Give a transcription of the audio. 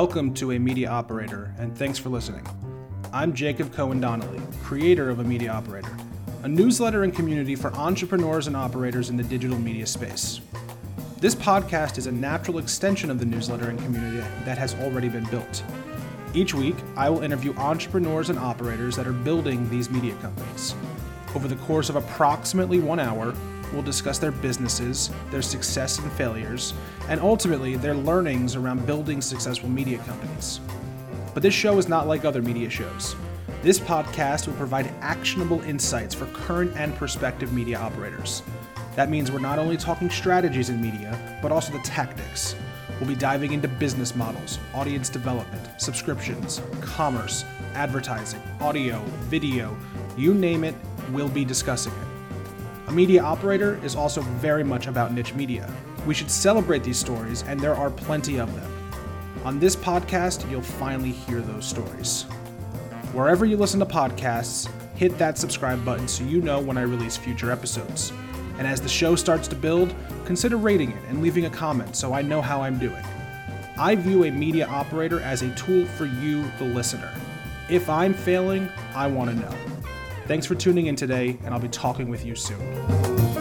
Welcome to A Media Operator, and thanks for listening. I'm Jacob Cohen Donnelly, creator of A Media Operator, a newsletter and community for entrepreneurs and operators in the digital media space. This podcast is a natural extension of the newsletter and community that has already been built. Each week, I will interview entrepreneurs and operators that are building these media companies. Over the course of approximately one hour, we'll discuss their businesses, their success and failures, and ultimately their learnings around building successful media companies. But this show is not like other media shows. This podcast will provide actionable insights for current and prospective media operators. That means we're not only talking strategies in media, but also the tactics. We'll be diving into business models, audience development, subscriptions, commerce, advertising, audio, video, you name it, we'll be discussing it. A media operator is also very much about niche media. We should celebrate these stories, and there are plenty of them. On this podcast, you'll finally hear those stories. Wherever you listen to podcasts, hit that subscribe button so you know when I release future episodes. And as the show starts to build, consider rating it and leaving a comment so I know how I'm doing. I view a media operator as a tool for you, the listener. If I'm failing, I want to know. Thanks for tuning in today, and I'll be talking with you soon.